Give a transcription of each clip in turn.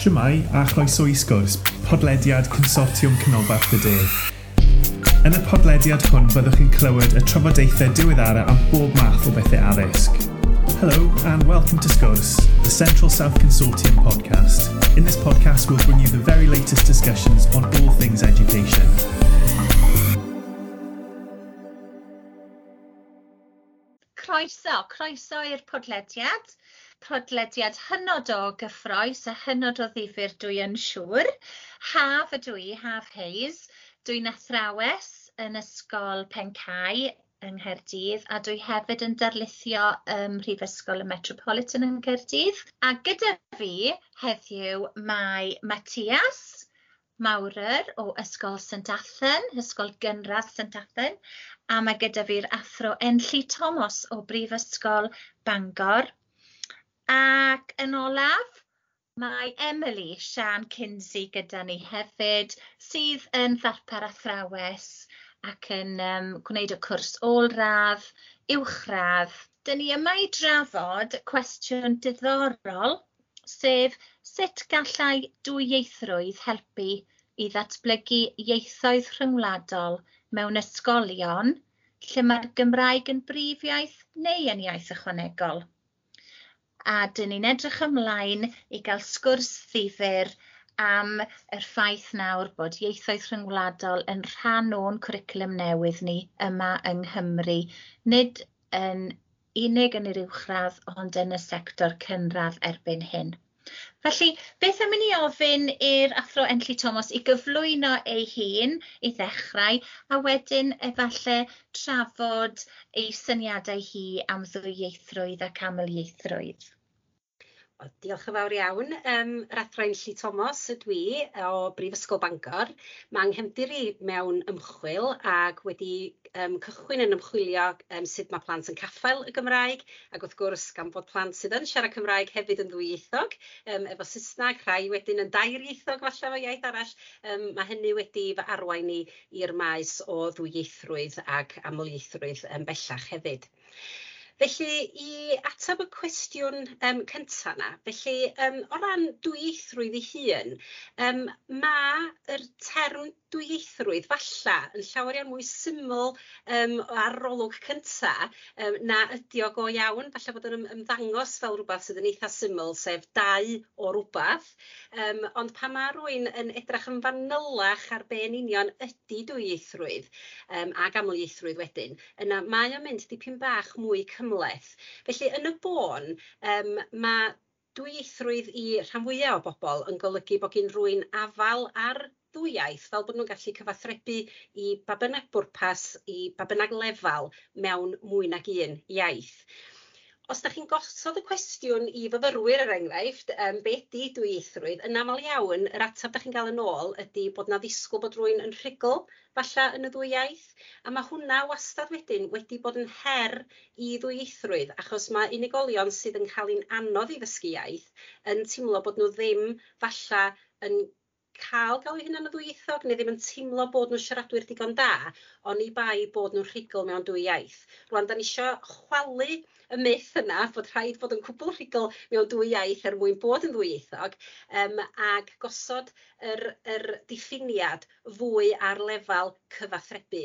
A chroeso i sgwrs, podlediad Consortiwm y De. Yn y podlediad hwn byddwch chi'n clywed y trafodaethau diweddara am bob math o bethau addysg. Hello and welcome to Sgwrs, the Central South Consortium podcast. In this podcast we'll bring you the very latest discussions on all things education. Croeso, croeso i'r podlediad podlediad hynod o gyffroes a hynod o ddifyr dwi yn siŵr. Haf ydw i, Haf Hayes. Dwi'n athrawes yn ysgol Pencau yng Nghaerdydd a dwi hefyd yn darlithio ym Mhrifysgol y Metropolitan yng Nghaerdydd. A gyda fi heddiw mae Matias Mawryr o Ysgol St Athen, Ysgol Gynradd St Athen, a mae gyda fi'r athro Enlli Thomas o Brifysgol Bangor Ac yn olaf, mae Emily Sian Kinsey gyda ni hefyd, sydd yn ddarpar athrawes ac yn um, gwneud y cwrs ôl-radd, uwchradd. Dyn ni yma i drafod cwestiwn diddorol, sef sut gallai dwyieithrwydd helpu i ddatblygu ieithoedd rhyngwladol mewn ysgolion lle mae'r Gymraeg yn brif iaith neu yn iaith ychwanegol a 'dyn ni'n edrych ymlaen i gael sgwrs ddifyr am yr ffaith nawr bod ieithoedd rhyngwladol yn rhan o'n cwricwlwm newydd ni yma yng Nghymru, nid yn unig yn yr uwchradd ond yn y sector cynradd erbyn hyn. Felly, beth am i ni ofyn i'r Athro Enlli Thomas i gyflwyno ei hun i ddechrau, a wedyn efallai trafod ei syniadau hi am ddwyieithrwydd ac amlieithrwydd. Diolch yn fawr iawn Um, yr Adran Lly Tomos ydw i o Brifysgol Bangor Mae nghefndir i mewn ymchwil ac wedi um, cychwyn yn ymchwilio um, sut ma' plant yn caffael y Gymraeg ac wrth gwrs gan bod plant sydd yn siarad Cymraeg hefyd yn ddwyieithog um, efo Saesneg, rhai wedyn yn dairieithog falle o iaith arall um, mae hynny wedi fy arwain i i'r maes o ddwyieithrwydd ag amlieithrwydd yn bellach hefyd. Felly i atab y cwestiwn um, cynta 'na felly um, o ran dwyieithrwydd ei hun um, ma' yr term dwyieithrwydd falla yn llawer iawn mwy syml um, ar rolwg cynta um, na ydi o go iawn falle bod yn ymddangos fel rhywbeth sydd yn eitha syml sef dau o rwbath. Um, ond pan ma' rywun yn edrach yn fanylach ar be' yn union ydi dwyieithrwydd yym ag amlieithrwydd wedyn yna mae o'n mynd dipyn bach mwy cymleth felly yn y bôn yym ma' dwyieithrwydd i rhan fwyaf o bobol yn golygu bo' gin rywun afal ar ddwy iaith fel bod nw'n gallu cyfathrebu i ba bynnag bwrpas i ba bynnag lefal mewn mwy nag un iaith. Os 'dach chi'n gosod y cwestiwn i fyfyrwyr er enghraifft yym be' di dwyieithrwydd yn amal iawn yr ateb 'dach chi'n ga'l yn ôl ydi bod 'na ddisgwl bod rywun yn rhugl falla yn y ddwy iaith a ma' hwnna wastad wedyn wedi bod yn her i ddwyieithrwydd achos ma' unigolion sydd yn ca'l 'i'n anodd i ddysgu iaith yn timlo bod n'w ddim falla yn ca'l ga'l 'u hunan yn ddwyieithog neu ddim yn teimlo bod nw'n siaradwyr digon da oni bai bod nw'n rhugl mewn dwy iaith. Rŵan 'dan ni isio chwalu y myth yna fod rhaid fod yn cwbwl rhugl mewn dwy iaith er mwyn bod yn ddwyieithog yym ag gosod yr yr diffiniad fwy ar lefal cyfathrebu.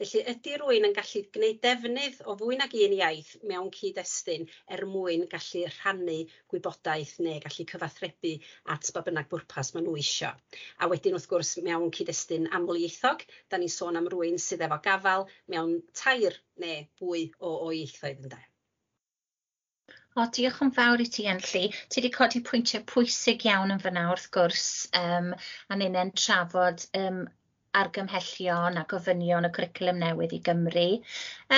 Felly ydi rywun yn gallu gneud defnydd o fwy nag un iaith mewn cyd-destun er mwyn gallu rhannu gwybodaeth neu gallu cyfathrebu at ba bynnag bwrpas ma' n'w isio. A wedyn wrth gwrs mewn cyd-destun amlieithog 'dan ni'n sôn am rywun sydd efo gafal mewn tair ne' fwy o o ieithoedd ynde? O diolch yn fawr i ti Enlli. Ti wedi codi pwyntiau pwysig iawn yn fyna wrth gwrs um, a ninna'n trafod um, argymhellion a gofynion y cwricwlwm newydd i Gymru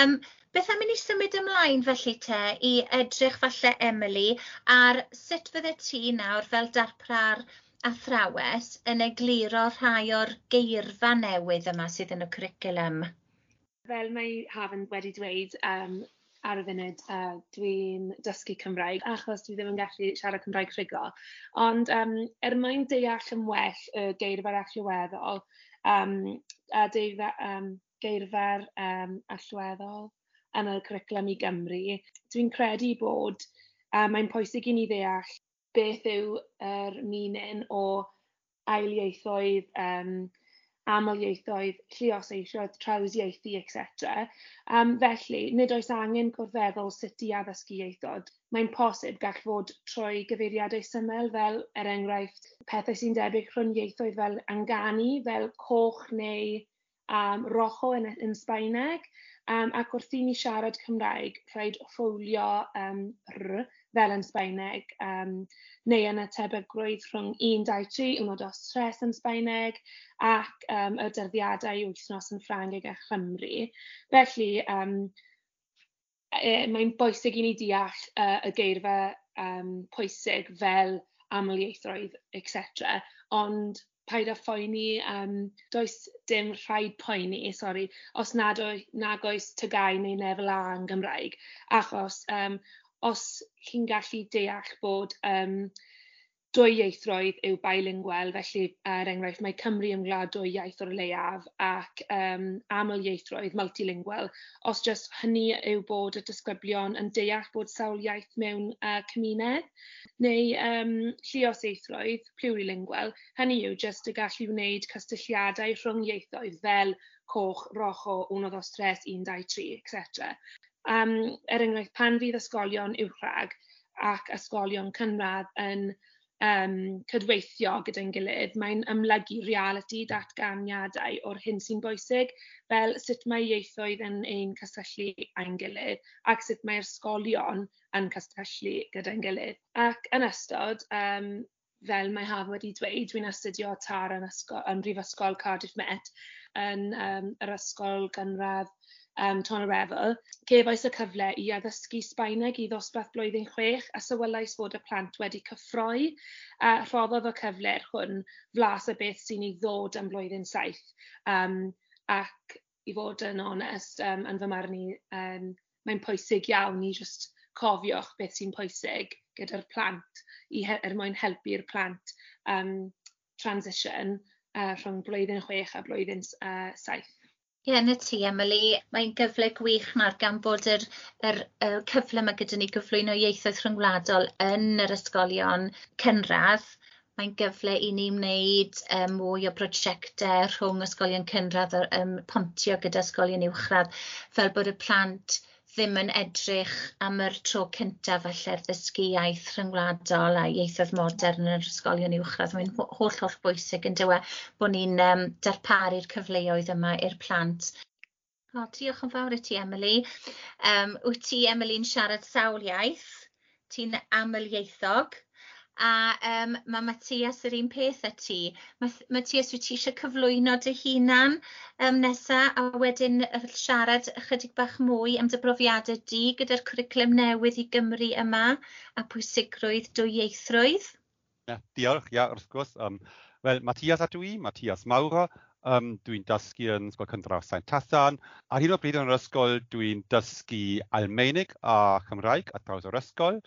Um, beth am i ni symud ymlaen felly te i edrych falle Emily ar sut fyddai ti nawr fel darpar athrawes yn egluro rhai o'r geirfa newydd yma sydd yn y cwricwlwm? Fel mae Hafan wedi dweud, um, ar y funud uh, dwi'n dysgu Cymraeg achos dwi ddim yn gallu siarad Cymraeg rhigo. Ond um, er mwyn deall yn well y geirfa'r allweddol, um, a deirfa, um, geirfa'r um, allweddol yn y cwricwlwm i Gymru, dwi'n credu bod uh, mae'n pwysig i ni ddeall beth yw yr meaning o ail-ieithoedd, yym aml-ieithoedd, lluosieithoedd, trawsieithu etc. Um, felly, nid oes angen cwrddweddol sut i addysgu ieithod. Mae'n posib gall fod trwy gyfeiriadau syml fel, er enghraifft, pethau sy'n debyg rhwng ieithoedd fel angani, fel coch neu um rojo yn yn Sbaeneg. Um, ac wrth i ni siarad Cymraeg, rhaid rhowlio um, r fel yn Sbaeneg, um, neu yn y tebygrwydd rhwng 1, 2, 3, ymwneud o stres yn Sbaeneg, ac um, y dyddiadau wythnos yn Ffrangeg a Chymru. Felly, um, e, mae'n bwysig i ni deall uh, y geirfa um, pwysig fel amlieithroedd, etc. Ond paid â phoeni, um, does dim rhaid poeni, sori, os nad o, nag oes tygau neu lefel A yn Gymraeg, achos um, os chi'n gallu deall bod um, dwyieithrwydd yw bilingual, felly er enghraifft mae Cymru yn gwlad dwy iaith o'r leiaf ac um, aml ieithroedd multilingual, os jyst hynny yw bod y disgyblion yn deall bod sawl iaith mewn uh, cymuned, neu yym lluosieithrwydd plurilingual, hynny yw jyst y gallu wneud cystylliadau rhwng ieithoedd fel coch, rocho, wnodd o stres, un, dau, tri, etc. Um, er enghraifft pan fydd ysgolion uwchrag ac ysgolion cynradd yn um, cydweithio gyda'n gilydd, mae'n ymlygu reality datganiadau o'r hyn sy'n bwysig, fel sut mae ieithoedd yn ein cysylltu â'n gilydd, ac sut mae'r ysgolion yn cysylltu gyda'n gilydd. Ac yn ystod, um, fel mae Haf wedi dweud, dwi'n astudio tar yn, ysgol, yn Brifysgol Cardiff Met yn um, yr ysgol gynradd um, Ton y Refel, cefais y cyfle i addysgu Sbaeneg i ddosbarth blwyddyn chwech a sywlais fod y plant wedi cyffroi a rhoddodd y cyfle hwn flas y beth sy'n ei ddod yn blwyddyn saith Um, ac i fod yn onest um, yn fy marn i um, mae'n pwysig iawn i just cofiwch beth sy'n pwysig gyda'r plant i he- er mwyn helpu'r plant um, transition uh, rhwng blwyddyn chwech a blwyddyn uh, saith. Ie 'na ti Emily. Mae'n gyfle gwych 'ma gan bod yr yr yr cyfle mae gyda ni gyflwyno ieithoedd rhyngwladol yn yr ysgolion cynradd. Mae'n gyfle i ni wneud um, mwy o brosiectau rhwng ysgolion cynradd a um, pontio gyda ysgolion uwchradd. Fel bod y plant ddim yn edrych am yr tro cyntaf falle'r ddysgu iaith rhyngwladol a ieithoedd modern yn yr ysgolion uwchradd. Mae'n holl holl bwysig yn dywe bod ni'n um, darparu'r cyfleoedd yma i'r plant. O, diolch yn fawr i ti, Emily. Um, wyt ti, Emily'n siarad sawl iaith? Ti'n aml ieithog? a um, ma' Matthias yr un peth â ti Matthias, wyt ti eisiau cyflwyno dy hunan um, nesa a wedyn siarad ychydig bach mwy am dy brofiade di gyda'r cwricwlwm newydd i Gymru yma a pwysigrwydd dwyieithrwydd. Ja, diolch ia wrth gwrs Um, wel Matthias a dwi, Matthias Mawro, um, dwi'n dysgu yn Ysgol Cynradd Saint Tathan. ar hyn o bryd yn yr ysgol dwi'n dysgu Almeinig a Chymraeg ar draws yr ysgol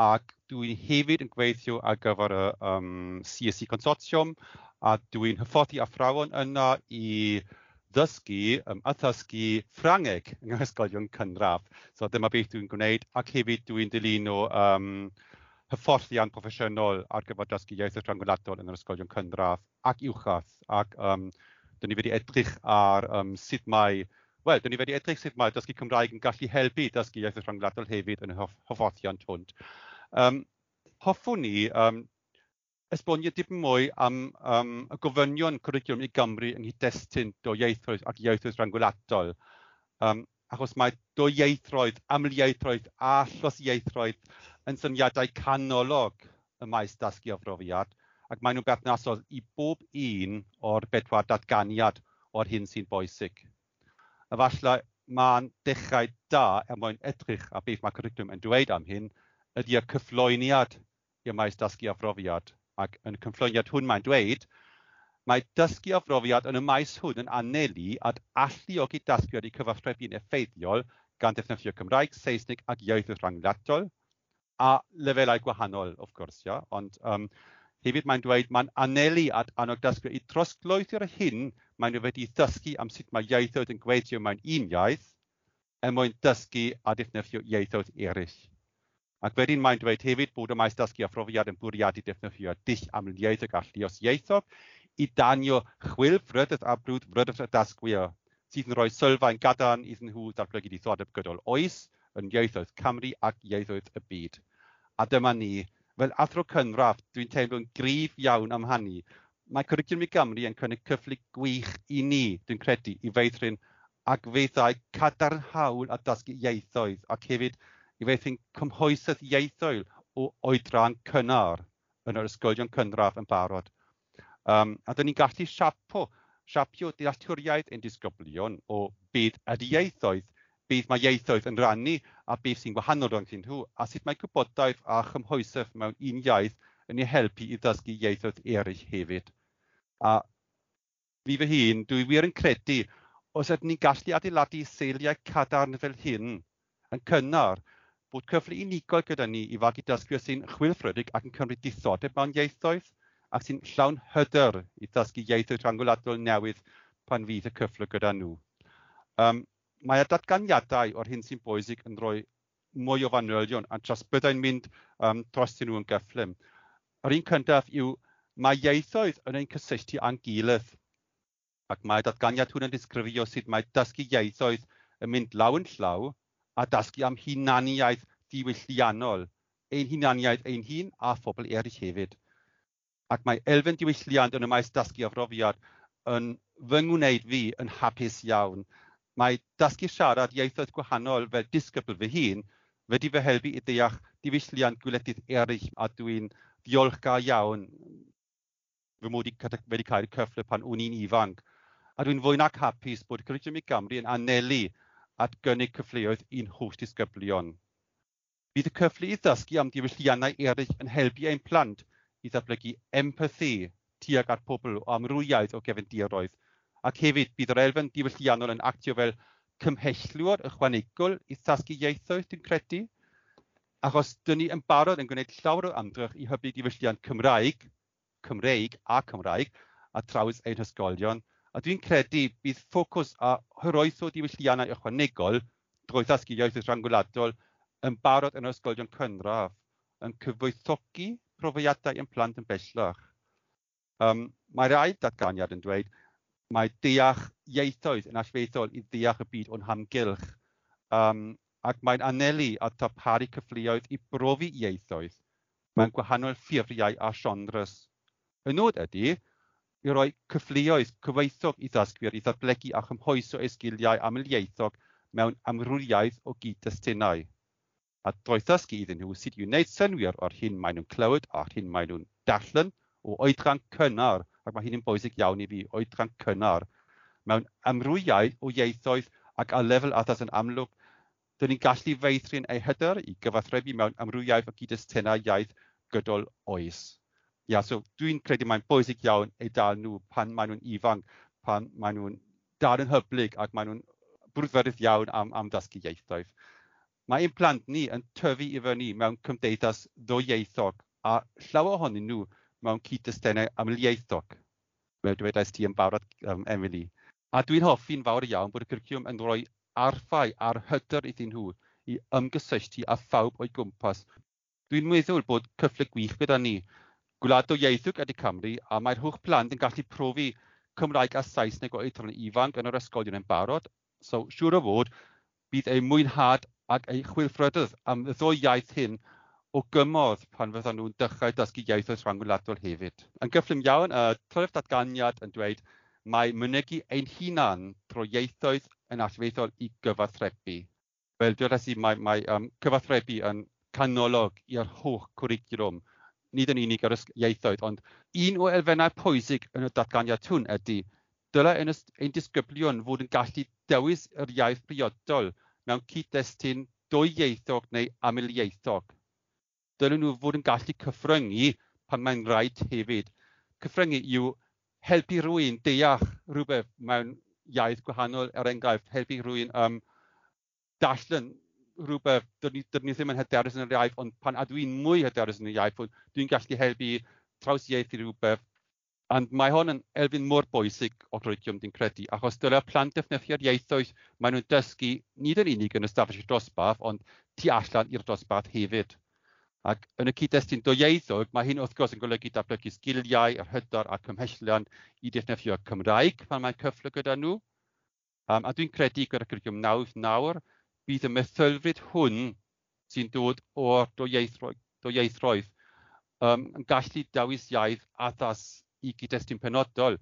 ac dwi'n hefyd yn gweithio ar gyfer y um, CSC Consortium a dwi'n hyfforddi athrawon yna i ddysgu um, a ddysgu Ffrangeg yng Nghysgolion Cynradd. So dyma beth dwi'n gwneud ac hefyd dwi'n dilyn o um, hyfforddiant proffesiynol ar gyfer dysgu iaith y rhangoladol yn yr ysgolion cynradd ac uwchradd ac um, dyn ni wedi edrych ar um, sut mae Wel, dyn ni wedi edrych sut mae dysgu Cymraeg yn gallu helpu dysgu iaith y rhyngwladol hefyd yn hoff, hoffothiant hwn. Um, hoffwn ni um, esbonio dipyn mwy am um, y gofynion cwricwlwm i Gymru yng nghyd-destun dwyieithroedd ac ieithroedd rhyngwladol. Um, achos mae do dwyieithroedd, amlieithroedd a llosieithroedd yn syniadau canolog y maes dasgu o ofrofiad, ac maen nhw'n berthnasol i bob un o'r bedwar datganiad o'r hyn sy'n boesig falle mae'n dechrau da er mwyn edrych a beth mae cwricwlwm yn dweud am hyn ydy y cyflwyniad i'r maes dysgu a phrofiad. Ac yn y cyflwyniad hwn mae'n dweud, mae dysgu a phrofiad yn y maes hwn yn anelu at alluogi dysgu wedi cyfathrebu'n effeithiol gan defnyddio Cymraeg, Saesnig ac iaith rhangwladol a lefelau gwahanol, of gwrs, ia? Ond um, Hefyd mae'n dweud mae'n anelu at annog anogdasgwyr i drosglwyddio'r hyn maen nhw wedi ddysgu am sut mae ieithoedd yn gweithio mewn un iaith, er mwyn dysgu a defnyddio ieithoedd eraill. Ac wedyn mae'n dweud hefyd bod y maes dysgu a phrofiad yn bwriadu defnyddio dill am y a llios ieithoedd i danio chwil frydydd a brwyd frydydd y dasgwyr, sydd yn rhoi sylfaen gadarn iddyn nhw ddatblygu dithordeb gydol oes yn ieithoedd Cymru ac ieithoedd y byd. A dyma ni fel athro thro cynradd, dwi'n teimlo'n gryf iawn am hynny. Mae Cwricwlwm i Gymru yn cynnig cyfle gwych i ni, dwi'n credu, i feithrin ac fe cadarnhawl a dasgu ieithoedd ac hefyd i feithrin cymhwysydd ieithoedd o oedran cynnar yn yr ysgolion cynradd yn barod. Um, a dyn ni'n gallu siapo, siapio dealltwriaeth ein disgyblion o byd ydy ieithoedd bydd mae ieithoedd yn rannu a beth sy'n gwahanol rhwngthyn nhw, a sut mae gwybodaeth a chymhwysau mewn un iaith yn ei helpu i ddysgu ieithoedd eraill hefyd. A fi fy hun, dwi wir yn credu os ydyn ni'n gallu adeiladu seiliau cadarn fel hyn yn cynnar, bod cyfle unigol gyda ni i fagu dysgu sy'n chwilfrydig ac yn cymryd dithodeb mewn ieithoedd ac sy'n llawn hyder i ddysgu ieithoedd rhangoladol newydd pan fydd y cyfle gyda nhw. Um, mae'r datganiadau o'r hyn sy'n bwysig yn rhoi mwy o fanwelion a tras byddai'n mynd um, dros nhw yn gyfflim. Yr un cyntaf yw mae ieithoedd yn ein cysylltu â'n gilydd ac mae datganiad hwn yn disgrifio sut mae dysgu ieithoedd yn mynd law yn llaw a dysgu am hunaniaeth diwylliannol, ein hunaniaeth ein hun a phobl eraill hefyd. Ac mae elfen diwylliant yn y maes dysgu a phrofiad yn fy ngwneud fi yn hapus iawn mae dysgu siarad ieithoedd gwahanol fel disgybl fy hun wedi fy helpu i ddeall diwylliant gwledydd eraill a dwi'n ddiolchgar iawn fy mod i wedi cael cyffle pan o'n i'n ifanc. A dwi'n fwy nac hapus bod Cyrwyddiwm i Gymru yn anelu at gynnig cyfleoedd i'n holl disgyblion. Bydd y cyfle i ddysgu am diwylliannau eraill yn helpu ein plant i ddatblygu empathi tuag at pobl o amrywiaeth o gefndiroedd ac hefyd bydd yr elfen diwylliannol yn actio fel cymhellwr ychwanegol i ddasgu ieithoedd, dwi'n credu, achos dyn ni yn barod yn gwneud llawer o amdrech i hybu diwylliant Cymraeg, Cymreig a Cymraeg a traws ein hysgolion, a dwi'n credu bydd ffocws a hyrwytho diwylliannau ychwanegol drwy ddasgu ieithoedd rhangwladol yn barod yn yr ysgolion cynradd yn cyfoethogi profiadau yn plant yn bellach. Um, Mae'r rhaid datganiad yn dweud mae deall ieithoedd yn allweddol i ddeall y byd o'n hamgylch. Um, ac mae'n anelu a darparu cyfleoedd i brofi ieithoedd mewn gwahanol ffurfiau a siondrys. Y nod ydy, i roi cyfleoedd cyfeithog i ddysgwyr i ddatblygu a chymhoeso eu sgiliau amlieithog mewn amrywiaeth o gyd-destunau. A doedd ddysgu iddyn nhw sydd i wneud synwyr o'r hyn maen nhw'n clywed a'r hyn maen nhw'n darllen o oedran cynnar ac mae hyn yn bwysig iawn i fi, oedran cynnar mewn amrwyau o ieithoedd ac a lefel addas yn amlwg, dyn ni'n gallu feithrin ei hyder i gyfathrebu mewn amrwyau o gyd-destunau iaith gydol oes. Ia, so dwi'n credu mae'n bwysig iawn ei dal nhw pan maen nhw'n ifanc, pan maen nhw'n dal yn hyblyg ac maen nhw'n brwdferydd iawn am, am ddysgu ieithoedd. Mae ein plant ni yn tyfu i fyny mewn cymdeithas ddwyieithog a llawer ohonyn nhw mewn cyd-destennau amlieithog. Fel dwedais ti yn fawr at um, Emily. A dwi'n hoffi'n fawr iawn bod y cyrciwm yn rhoi arfau ar hyder iddyn nhw i ymgysylltu a phawb o'i gwmpas. Dwi'n meddwl bod cyfle gwych gyda ni. Gwlad o ieithwg ydy Cymru a mae'r hwch plant yn gallu profi Cymraeg a Saesneg o eithron ifanc yn yr ysgolion yn barod. So, siŵr o fod, bydd ei mwynhad ac ei chwilfrydydd am y ddwy iaith hyn o gymodd pan fyddan nhw'n dechrau dysgu ieithoedd rhangwladol hefyd. Yn gyfflim iawn, y tryf datganiad yn dweud mae mynegu ein hunan trwy ieithoedd yn allweddol i gyfathrebu. Fel dwi'n resi, mae, mae um, cyfathrebu yn canolog i'r holl cwricwlwm, nid yn unig ar ieithoedd, ond un o elfennau pwysig yn y datganiad hwn ydy dylai ein, ein disgyblion fod yn gallu dewis yr iaith priodol mewn cyd-destun dwy ieithog neu amilieithog dylen nhw fod yn gallu cyffryngu pan mae'n rhaid hefyd. Cyffryngu yw helpu rhywun deall rhywbeth mewn iaith gwahanol, er enghraifft, helpu rhywun um, darllen rhywbeth, dyn ni, dydyn ni ddim yn hyderus yn yr iaith, ond pan a dwi'n mwy hyderus yn y iaith, dwi'n gallu helpu trawsiaethu rhywbeth. Ond mae hon yn elfyn mor bwysig o grwiciwm dwi'n credu, achos dyla plant defnyddio'r ieithoedd maen nhw'n dysgu nid yn unig yn ystafell stafell dosbarth, ond tu allan i'r dosbarth hefyd. Ac yn y cyd-destun dwyieithog, mae hyn wrth gwrs yn golygu datblygu sgiliau, yr hydor a'r cymhellion i ddefnyddio Cymraeg pan mae'n cyfle gyda nhw. Um, a dwi'n credu gyda'r cyrgiwm nawdd nawr, bydd y methylfryd hwn sy'n dod o'r dwyieithroedd, dwyieithroedd um, yn gallu dawis iaith addas i gyd-destun penodol.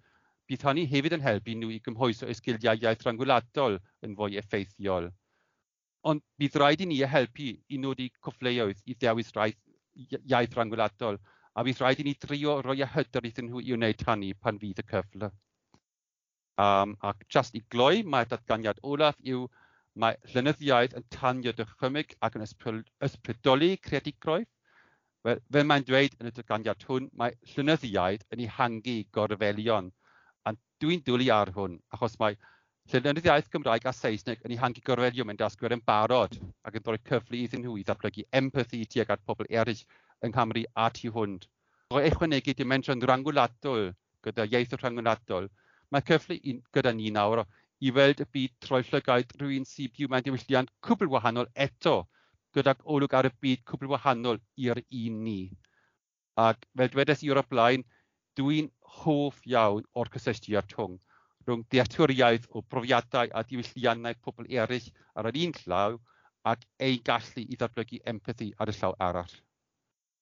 Bydd hynny hefyd yn helpu nhw i gymhwyso eu sgiliau iaith rhangwladol yn fwy effeithiol. Ond bydd rhaid i ni helpu i nodi cyfleoedd i ddewis iaith rhangwladol, a bydd rhaid i ni drio roi y hyder iddyn nhw i wneud hynny pan fydd y cyfle. Um, ac just i gloi, mae'r datganiad olaf yw mae llynyddiaeth yn tanio dychymyg ac yn ysbrydoli creadigroedd. Fel, fel mae'n dweud yn y datganiad hwn, mae llynyddiaeth yn ei hangu gorfelion. A dwi'n dwlu ar hwn, achos mae lle defnydd iaith Gymraeg a Saesneg yn eu hangi gorwelio mewn dasgwyr yn barod ac yn dod cyfle iddyn nhw i ddatblygu empathi tuag at pobl eraill yng Nghymru a tu hwnd. O ychwanegu dimensiwn rhangwladol gyda iaith rhangwladol, mae cyfle un, gyda ni nawr i weld y byd troi llygaid rhywun sy'n byw mewn diwylliant cwbl wahanol eto, gydag olwg ar y byd cwbl wahanol i'r un ni. Ac fel dwedes i o'r blaen, dwi'n hoff iawn o'r cysylltu a'r tŵng rhwng dealltwriaeth o brofiadau a diwylliannau pobl eraill ar yr un llaw ac ei gallu i ddatblygu empathi ar y llaw arall.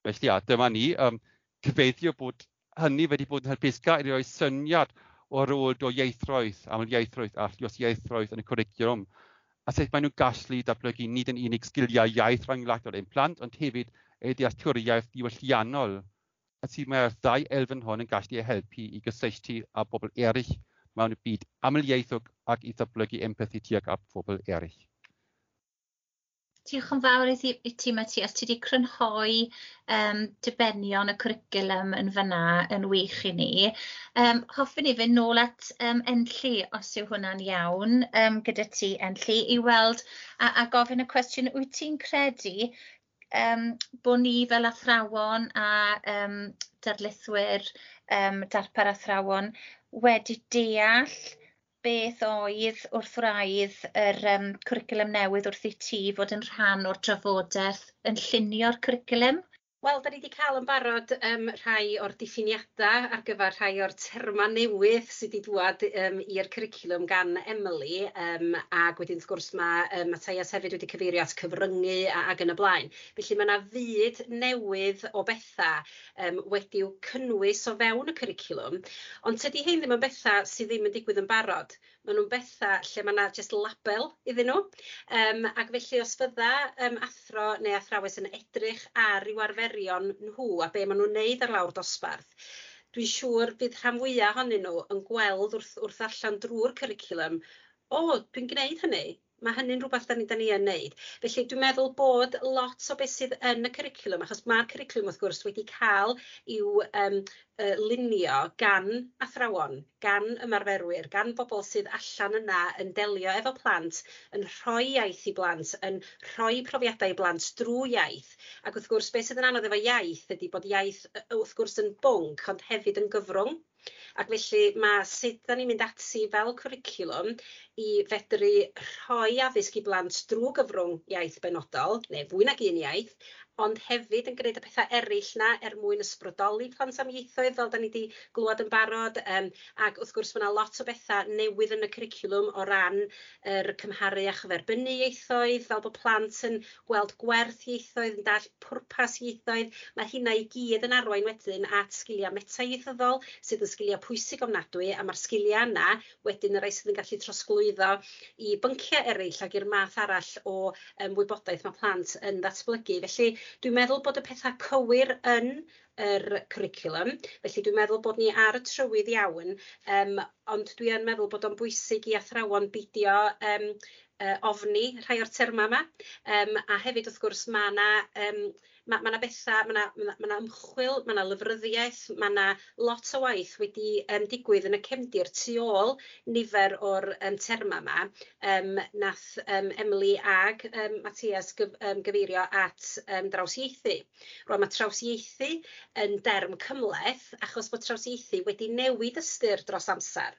Felly, a, dyma ni, um, cyfeiddio bod hynny wedi bod yn helpusga i roi syniad o rôl o ieithroedd, aml ieithroedd a llios ieithroedd yn y cwricwlwm, a sut maen nhw'n gallu datblygu nid yn unig sgiliau iaith rhyngwladol ein plant, ond hefyd ei dealltwriaeth diwylliannol, a sydd mae'r ddau elfen hon yn gallu eu helpu i gysylltu â bobl eraill? mewn y byd amlieithog ac i ddatblygu empathi tuag at phobl eraill. Diolch yn fawr i ti, i ti Matthias. Ti wedi crynhoi um, dibenion y cwricwlwm yn fyna yn wych i ni. Um, hoffwn i fynd nôl at um, enllu, os yw hwnna'n iawn, um, gyda ti enllu, i weld a, a gofyn y cwestiwn, wyt ti'n credu um, bod ni fel athrawon a um, darlithwyr um, darpar athrawon wedi deall beth oedd wrth wraidd yr um, cwricwlwm newydd wrth i ti fod yn rhan o'r trafodaeth yn llunio'r cwricwlwm. Wel da ni wedi cael yn barod um, rhai o'r diffiniadau ar gyfer rhai o'r terma newydd sydd wedi dŵad um, i'r cwricwlwm gan Emily Um, ac wedyn wrth gwrs mae um, Matthias hefyd wedi cyfeirio at cyfryngu a ag yn y blaen. Felly mae yna fyd newydd o betha um, wedi'w cynnwys o fewn y cwricwlwm ond tydi hyn ddim yn betha sydd ddim yn digwydd yn barod. Mae nhw'n betha lle mae yna jyst label iddyn nhw. Um, ac felly os fydda um, athro neu athrawes yn edrych ar ryw arfer arferion nhw a be maen nhw'n neud ar lawr dosbarth dwi'n siŵr bydd rhan fwyaf ohonyn nhw yn gweld wrth, wrth allan drwy'r cwricwlwm o, dwi'n gwneud hynny, mae hynny'n rhywbeth da ni da ni yn neud felly dwi'n meddwl bod lot o beth sydd yn y cwricwlwm achos mae'r cwricwlwm wrth gwrs wedi ca'l i'w um, yy lunio gan athrawon gan ymarferwyr gan bobl sydd allan yna yn delio efo plant yn rhoi iaith i blant yn rhoi profiadau i blant drwy iaith ac wrth gwrs beth sydd yn anodd efo iaith ydy bod iaith wrth gwrs yn bwnc ond hefyd yn gyfrwng. Ac felly mae sut da ni'n mynd ati fel cwricwlwm i fedru rhoi addysg i blant drwy gyfrwng iaith benodol neu fwy nag un iaith ond hefyd yn gwneud y pethau eraill 'na er mwyn ysbrydoli plant am ieithoedd fel 'dan ni wedi glwad yn barod Um, ac wrth gwrs mae yna lot o bethau newydd yn y cwricwlwm o ran yr cymharu a chyferbynnu ieithoedd fel bod plant yn gweld gwerth ieithoedd yn dall pwrpas ieithoedd Mae hynna i gyd yn arwain wedyn at sgiliau meta ieithyddol sydd yn sgiliau pwysig ofnadwy a mae'r sgiliau yna wedyn y rhai sydd yn gallu trosglwyddo i bynciau eraill ac i'r math arall o um, wybodaeth mae plant yn ddatblygu felly dwi'n meddwl bod y pethau cywir yn yr cwricwlwm felly dwi'n meddwl bod ni ar y trywydd iawn um, ond dwi yn meddwl bod o'n bwysig i athrawon bidio um, uh, ofni rhai o'r terma yma. Um, a hefyd wrth gwrs mae yna um, ma' ma' 'na betha ma' 'na ma' 'na ma' 'na ymchwil ma' 'na lofruddiaeth ma' 'na lot o waith wedi yym digwydd yn y cefndir tu ôl nifer o'r yym terma 'ma yym nath yym Emily ag yym Matias gyf- yym gyfeirio at yym drawsieithu. Rŵan ma' trawsieithu yn derm cymleth achos bod trawsieithu wedi newid ystyr dros amsar.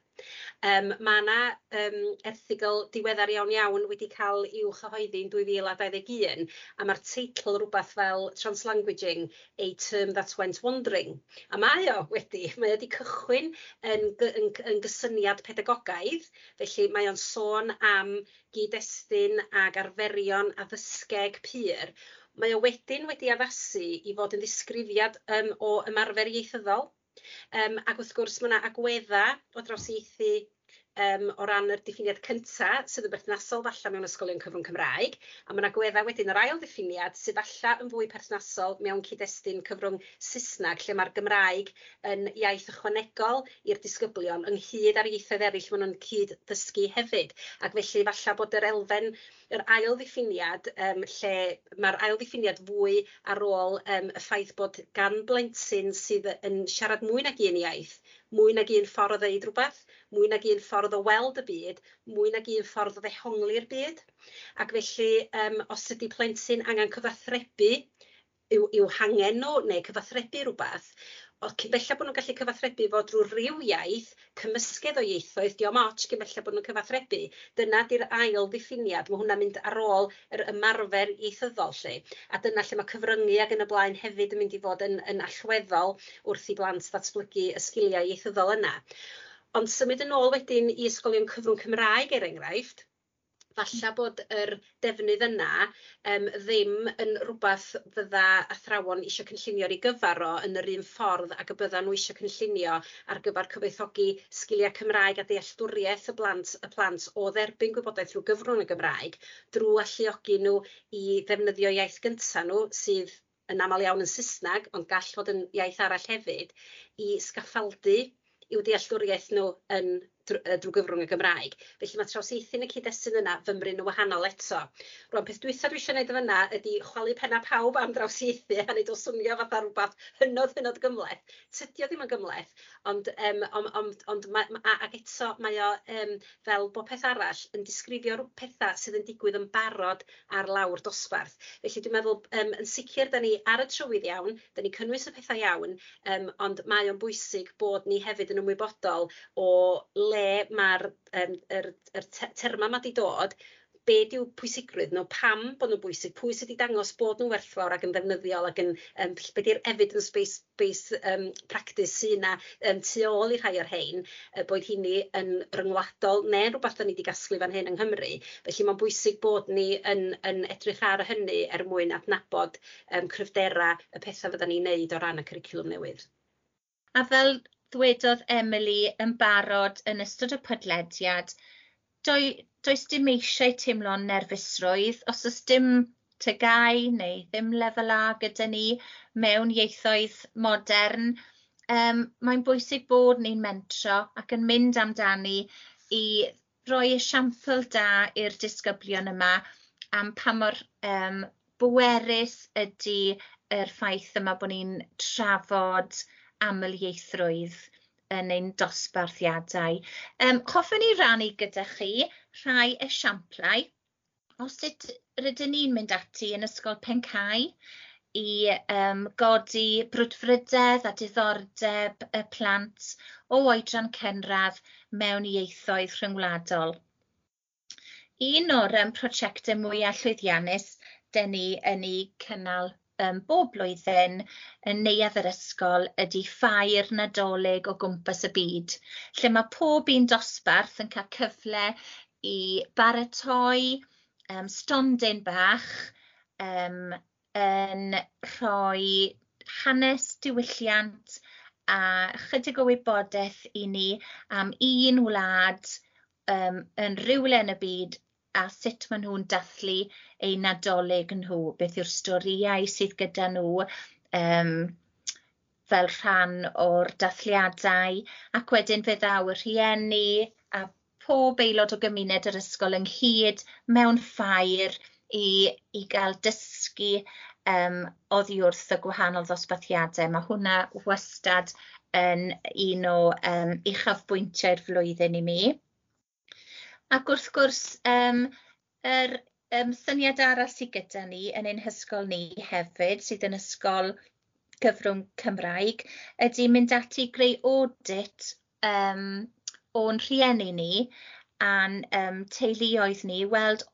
Um, mae yna um, erthigol diweddar iawn iawn wedi cael i'w chyhoeddi'n 2021 a mae'r teitl rhywbeth fel translanguaging, a term that went wandering. A mae o wedi, mae o wedi cychwyn yn, yn, yn gysyniad pedagogaidd, felly mae o'n sôn am gyd-destun ag arferion addysgeg pur. Mae o wedyn wedi addasu i fod yn ddisgrifiad um, o ymarfer ieithyddol, um, ac wrth gwrs mae yna agwedda o dros um, o ran yr diffiniad cynta sydd yn berthnasol falle mewn ysgolion cyfrwng Cymraeg, a mae yna gwedda wedyn yr ail diffiniad sydd falle yn fwy perthnasol mewn cyd-destun cyfrwng Saesnag, lle mae'r Gymraeg yn iaith ychwanegol i'r disgyblion ynghyd ar ieithoedd eraill maen nhw'n cyd ddysgu hefyd. Ac felly falle bod yr elfen, yr ail ddiffiniad, um, lle mae'r ail ddiffiniad fwy ar ôl um, y ffaith bod gan blentyn sydd yn siarad mwy nag un iaith, mwy nag un ffordd o ddeud rhywbeth, mwy nag un ffordd o weld y byd mwy nag un ffordd o ddehongli'r byd. Ac felly um, os ydy plentyn angen cyfathrebu i'w i'w hangen nhw neu cyfathrebu rwbath Ond cyn bella bod nhw'n gallu cyfathrebu fod drwy ryw iaith, cymysgedd o ieithoedd, diom otsh cyn bella bod nhw'n cyfathrebu, dyna 'di'r ail ddiffiniad, mae hwnna'n mynd ar ôl yr ymarfer ieithyddol lle, a dyna lle mae cyfryngu ag yn y blaen hefyd yn mynd i fod yn yn allweddol wrth i blant ddatblygu y sgiliau ieithyddol yna. Ond symud yn ôl wedyn i ysgolion cyfrwng Cymraeg er enghraifft falla bod yr defnydd yna um, ddim yn rhywbeth fydda athrawon eisiau cynllunio ar 'i gyfar o yn yr un ffordd ac y byddan nhw eisiau cynllunio ar gyfar cyfoethogi sgiliau Cymraeg a dealltwriaeth y blant y plant o dderbyn gwybodaeth rhyw gyfrwng y Gymraeg drwy alluogi nhw i ddefnyddio iaith gynta nhw sydd yn aml iawn yn Sysnag ond gall fod yn iaith arall hefyd i sgaffaldu i'w dealltwriaeth nhw yn drw, yy drwy gyfrwng y Gymraeg. Felly ma' trawsaethu'n y cyd-destun yna fymryn yn wahanol eto. Rŵan peth dwytha dwi isio neud yna ydy chwalu penna pawb am drawsaethu a neud o swnio fatha rhywbeth hynod hynod gymleth. Tydio ddim yn gymleth ond um, ond, ond ond ma' ma' a- ag eto mae o um, fel bo' peth arall yn disgrifio rw- petha sydd yn digwydd yn barod ar lawr dosbarth. Felly dwi'n meddwl um, yn sicr da ni ar y trywydd iawn, da ni cynnwys y pethau iawn um, ond mae o'n bwysig bod ni hefyd yn ymwybodol o le lle mae'r yym yr yr terma 'ma 'di dod be' dyw pwysigrwydd? Nhw, pam bod nhw'n bwysig? Pwy sydd 'di dangos bod nhw'n werthfawr ac yn ddefnyddiol ac yn um, be' 'di'r evidence based based um, practice sy 'na um, tu ôl i rhai o'r rhein uh, boed hynny yn ryngwladol neu rhywbeth 'dan ni 'di gasglu fan hyn yng Nghymru. Felly mae'n bwysig bod ni yn yn edrych ar hynny er mwyn adnabod um, cryfdera y petha fyddan ni'n neud o ran y cwricwlwm newydd. A fel ddwedodd Emily yn barod yn ystod y podlediad, doi, does dim eisiau teimlo'n nerfusrwydd os oes dim tygau neu ddim lefel A gyda ni mewn ieithoedd modern. Um, mae'n bwysig bod ni'n mentro ac yn mynd amdani i roi esiampl da i'r disgyblion yma am pa mor um, bwerus ydy yr ffaith yma bod ni'n trafod amlieithrwydd yn ein dosbarthiadau. Um, hoffwn i rannu gyda chi rhai esiamplau Os sut rydyn ni'n mynd ati yn ysgol pencau i um, godi brwdfrydedd a diddordeb y plant o oedran cynradd mewn ieithoedd rhyngwladol. Un o'r um, prosiectau mwya llwyddiannus dyn ni yn ei cynnal um, bob blwyddyn yn neuadd yr ysgol ydy ffair Nadolig o gwmpas y byd lle mae pob un dosbarth yn cael cyfle i baratoi um, stondin bach um, yn rhoi hanes diwylliant a chydig o wybodaeth i ni am un wlad um, yn rywle yn y byd a sut maen nhw'n dathlu eu Nadolig nhw, beth yw'r storïau sydd gyda nhw um, fel rhan o'r dathliadau ac wedyn fe ddaw y rhieni a pob aelod o gymuned yr ysgol ynghyd mewn ffair i i gael dysgu um, oddi wrth y gwahanol ddosbarthiadau Mae hwnna wastad yn un o um, uchafbwyntiau'r flwyddyn i mi. Ac wrth gwrs um, yr um, syniad arall sydd gyda ni yn ein hysgol ni hefyd sydd yn ysgol cyfrwng Cymraeg ydy mynd ati greu audit um, o'n rhieni ni a'n um, teuluoedd ni weld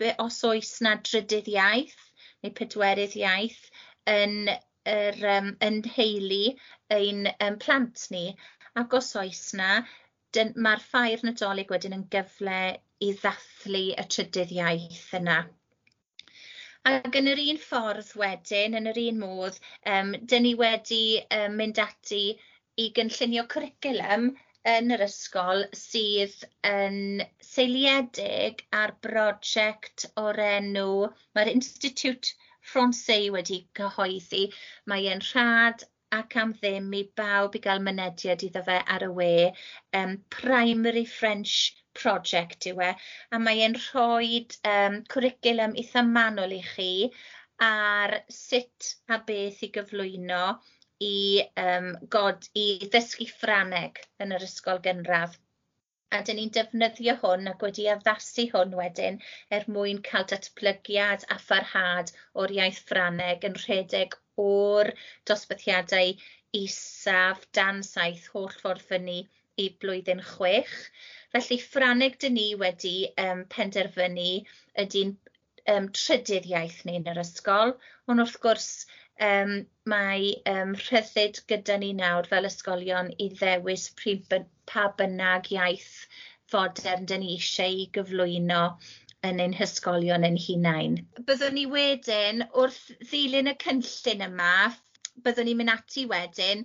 be- os oes 'na drydydd iaith neu pedwerydd iaith yn yr um, yn nheulu ein um, plant ni ac os oes 'na mae'r ma'r ffair Nadolig wedyn yn gyfle i ddathlu y trydydd iaith yna. Ac yn yr un ffordd wedyn, yn yr un modd, um, dyn ni wedi um, mynd ati i gynllunio cwricwlwm yn yr ysgol sydd yn seiliedig ar brosiect o'r enw, mae'r Institute Francais wedi cyhoeddi, mae e'n rhad ac am ddim i bawb i gael mynediad iddo fe ar y we um, Primary French Project yw e a mae e'n rhoi um, cwricwlwm eitha manwl i chi ar sut a beth i gyflwyno i um, god- i ddysgu ffraneg yn yr ysgol gynradd. A 'dyn ni'n defnyddio hwn ac wedi addasu hwn wedyn er mwyn cael datblygiad a pharhad o'r iaith ffraneg yn rhedeg o'r dosbarthiadau isaf dan saith holl ffordd fyny i blwyddyn chwech. Felly ffraneg 'dyn ni wedi um, penderfynu ydy'n um, trydydd iaith ni yn yr ysgol. Ond wrth gwrs um, mae um, rhyddid gyda ni nawr fel ysgolion i ddewis pryd pa bynnag iaith fodern 'dyn ni eisiau i gyflwyno yn ein hysgolion yn hunain. Byddwn ni wedyn wrth ddilyn y cynllun yma, byddwn ni'n mynd ati wedyn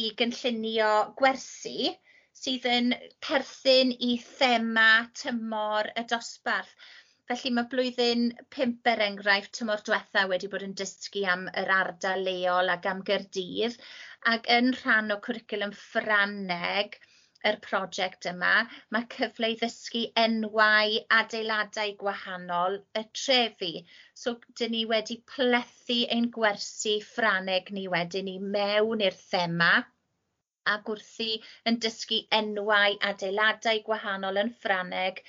i gynllunio gwersi sydd yn perthyn i thema tymor y dosbarth. Felly mae blwyddyn pump er enghraifft tymor diwetha wedi bod yn dysgu am yr ardal leol ac am gyrdydd ac yn rhan o cwricwlwm ffraneg yr project yma mae cyfle i ddysgu enwau adeiladau gwahanol y trefi so 'dyn ni wedi plethu ein gwersi ffraneg ni wedyn ni mewn i'r thema ac wrthi yn dysgu enwau adeiladau gwahanol yn ffraneg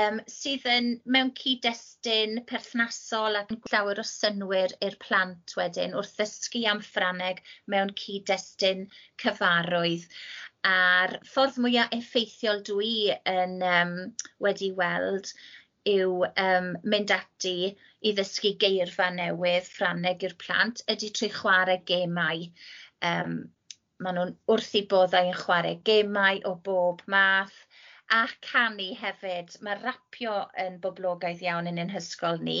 um, sydd yn mewn cyd-destun perthnasol ac yn llawer o synwyr i'r plant wedyn wrth ddysgu am ffraneg mewn cyd-destun cyfarwydd a'r ffordd mwyaf effeithiol dwi yn um, wedi weld yw um, mynd ati i ddysgu geirfa newydd ffraneg i'r plant. Ydy trwy chwarae gemau Um, maen nhw'n wrth i boddau yn chwarae gemau o bob math. A canu hefyd Mae rapio yn boblogaidd iawn yn ein hysgol ni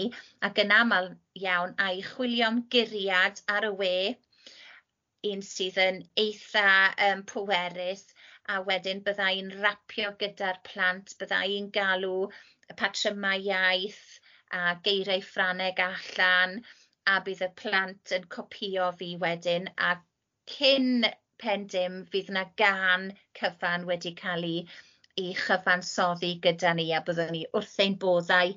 ac yn aml iawn ai chwilio am guriad ar y we un sydd yn eitha um, pwerus a wedyn bydda i'n rapio gyda'r plant, bydda i'n galw y patrymau iaith a geiriau ffraneg allan a bydd y plant yn copio fi wedyn a cyn pen dim fydd yna gân cyfan wedi cael ei ei chyfansoddi gyda ni a byddwn ni wrth ein boddau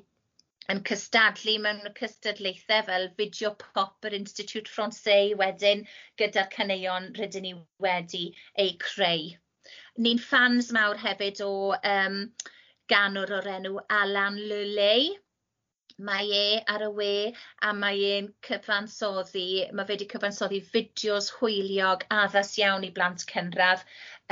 yn cystadlu mewn cystadlaethau fel fideo pop yr Institut Francais wedyn gyda'r caneuon rydyn ni wedi eu creu. Ni'n ffans mawr hefyd o um, ganwr o'r enw Alan Lulei mae e ar y we a mae e'n cyfansoddi mae fe wedi cyfansoddi fideos hwyliog addas iawn i blant cynradd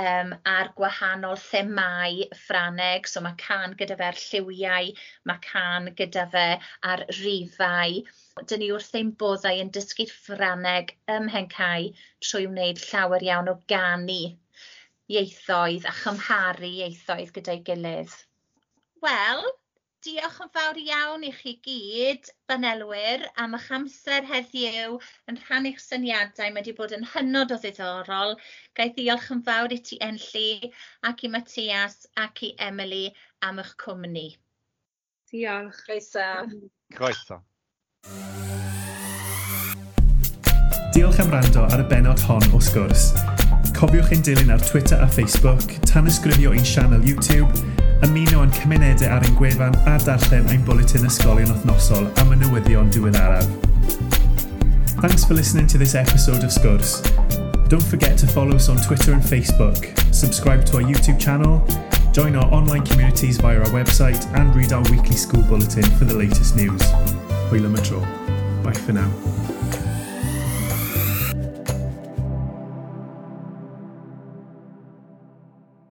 um, ar gwahanol themau Ffraneg so mae can gyda fe ar lliwiau mae can gyda fe ar rifau 'dyn ni wrth ein boddau yn dysgu Ffraneg ym Mhencai trwy wneud llawer iawn o ganu ieithoedd a chymharu ieithoedd gyda'i gilydd. Wel Diolch yn fawr iawn i chi gyd, banelwyr, am eich amser heddiw yn rhannu eich syniadau, mae wedi bod yn hynod o ddiddorol. Gai i ddiolch yn fawr i ti Enlli ac i Mathias ac i Emily am eich cwmni. Diolch. Croeso. Croeso. Diolch am rando ar y benod hon o sgwrs. Cofiwch ein dilyn ar Twitter a Facebook, tan ysgrifio ein sianel YouTube, ymuno yn cymunedau ar ein gwefan a darllen ein bwletin ysgolion wythnosol am y newyddion diweddaraf. Thanks for listening to this episode of Sgwrs. Don't forget to follow us on Twitter and Facebook, subscribe to our YouTube channel, join our online communities via our website, and read our weekly school bulletin for the latest news. Hwyl am y tro. Bye for now.